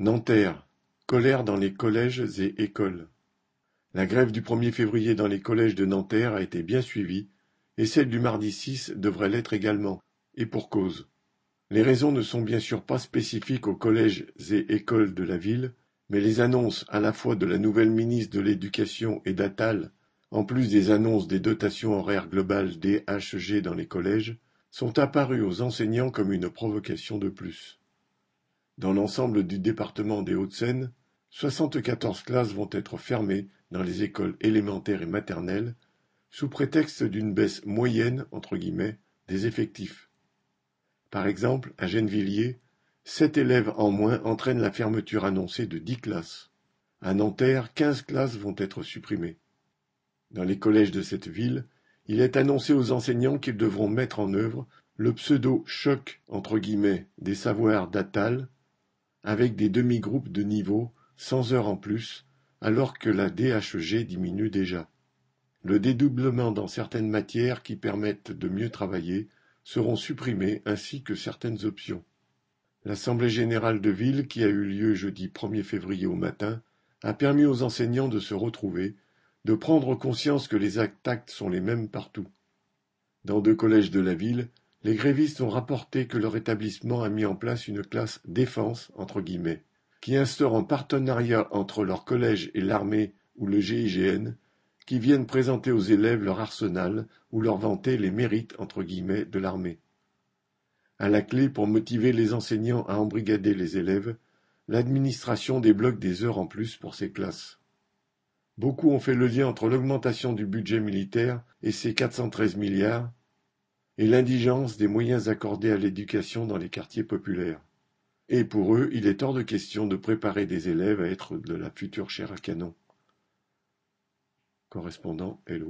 Nanterre, colère dans les collèges et écoles. La grève du 1er février dans les collèges de Nanterre a été bien suivie, et celle du mardi 6 devrait l'être également, et pour cause. Les raisons ne sont bien sûr pas spécifiques aux collèges et écoles de la ville, mais les annonces à la fois de la nouvelle ministre de l'Éducation et d'Attal, en plus des annonces des dotations horaires globales DHG dans les collèges, sont apparues aux enseignants comme une provocation de plus. Dans l'ensemble du département des Hauts-de-Seine, soixante-quatorze classes vont être fermées dans les écoles élémentaires et maternelles, sous prétexte d'une baisse moyenne entre guillemets des effectifs. Par exemple, à Gennevilliers, sept élèves en moins entraînent la fermeture annoncée de dix classes. À Nanterre, quinze classes vont être supprimées. Dans les collèges de cette ville, il est annoncé aux enseignants qu'ils devront mettre en œuvre le pseudo choc entre guillemets des savoirs d'Attal avec des demi-groupes de niveau, sans heures en plus, alors que la DHG diminue déjà. Le dédoublement dans certaines matières qui permettent de mieux travailler seront supprimés ainsi que certaines options. L'Assemblée générale de ville, qui a eu lieu jeudi 1er février au matin, a permis aux enseignants de se retrouver, de prendre conscience que les actes sont les mêmes partout. Dans deux collèges de la ville, les grévistes ont rapporté que leur établissement a mis en place une classe défense entre guillemets, qui instaure un partenariat entre leur collège et l'armée ou le GIGN, qui viennent présenter aux élèves leur arsenal ou leur vanter les mérites entre guillemets de l'armée. À la clé pour motiver les enseignants à embrigader les élèves, l'administration débloque des heures en plus pour ces classes. Beaucoup ont fait le lien entre l'augmentation du budget militaire et ces 413 milliards et l'indigence des moyens accordés à l'éducation dans les quartiers populaires. Et pour eux, il est hors de question de préparer des élèves à être de la future chair à canon. Correspondant Hello.